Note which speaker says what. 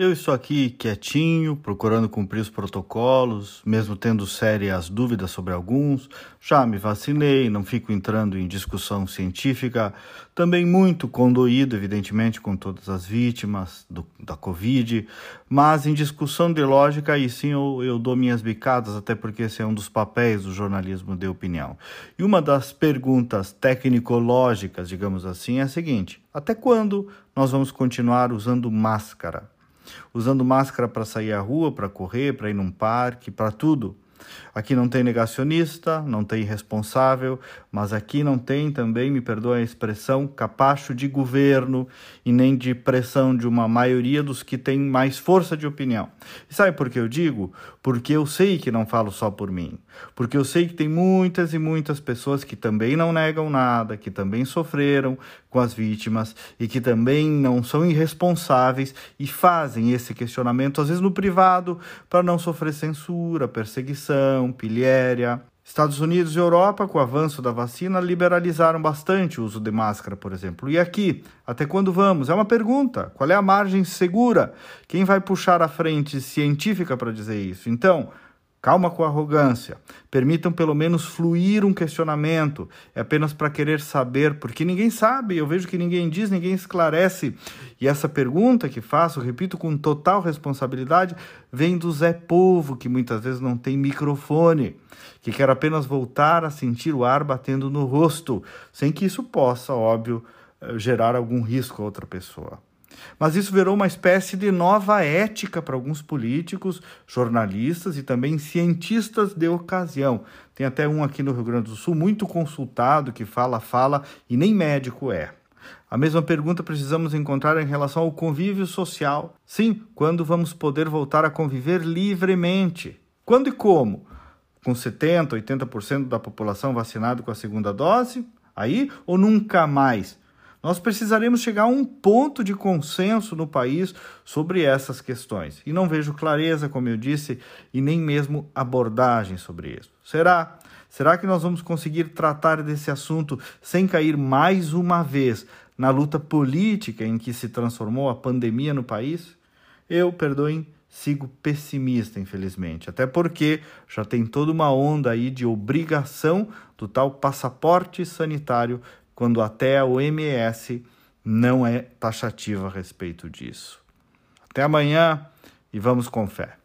Speaker 1: Eu estou aqui quietinho, procurando cumprir os protocolos, mesmo tendo sérias dúvidas sobre alguns. Já me vacinei, não fico entrando em discussão científica. Também muito condoído, evidentemente, com todas as vítimas do, da Covid. Mas em discussão de lógica, aí sim eu, eu dou minhas bicadas, até porque esse é um dos papéis do jornalismo de opinião. E uma das perguntas técnico-lógicas, digamos assim, é a seguinte: até quando nós vamos continuar usando máscara? Usando máscara para sair à rua, para correr, para ir num parque, para tudo. Aqui não tem negacionista, não tem irresponsável, mas aqui não tem também, me perdoe a expressão, capacho de governo e nem de pressão de uma maioria dos que têm mais força de opinião. E sabe por que eu digo? Porque eu sei que não falo só por mim. Porque eu sei que tem muitas e muitas pessoas que também não negam nada, que também sofreram com as vítimas e que também não são irresponsáveis e fazem esse questionamento, às vezes no privado, para não sofrer censura, perseguição, pilhéria. Estados Unidos e Europa, com o avanço da vacina, liberalizaram bastante o uso de máscara, por exemplo. E aqui, até quando vamos? É uma pergunta. Qual é a margem segura? Quem vai puxar a frente científica para dizer isso? Então, Calma com arrogância. Permitam pelo menos fluir um questionamento. É apenas para querer saber, porque ninguém sabe. Eu vejo que ninguém diz, ninguém esclarece. E essa pergunta que faço, repito com total responsabilidade, vem do Zé Povo, que muitas vezes não tem microfone, que quer apenas voltar a sentir o ar batendo no rosto, sem que isso possa, óbvio, eh, gerar algum risco a outra pessoa. Mas isso virou uma espécie de nova ética para alguns políticos, jornalistas e também cientistas de ocasião. Tem até um aqui no Rio Grande do Sul muito consultado que fala, fala e nem médico é. A mesma pergunta precisamos encontrar em relação ao convívio social. Sim, quando vamos poder voltar a conviver livremente? Quando e como? Com 70%, 80% da população vacinada com a segunda dose? Aí ou nunca mais? Nós precisaremos chegar a um ponto de consenso no país sobre essas questões. E não vejo clareza, como eu disse, e nem mesmo abordagem sobre isso. Será? Será que nós vamos conseguir tratar desse assunto sem cair mais uma vez na luta política em que se transformou a pandemia no país? Eu, perdoem, sigo pessimista, infelizmente. Até porque já tem toda uma onda aí de obrigação do tal passaporte sanitário quando até a OMS não é taxativa a respeito disso. Até amanhã e vamos com fé.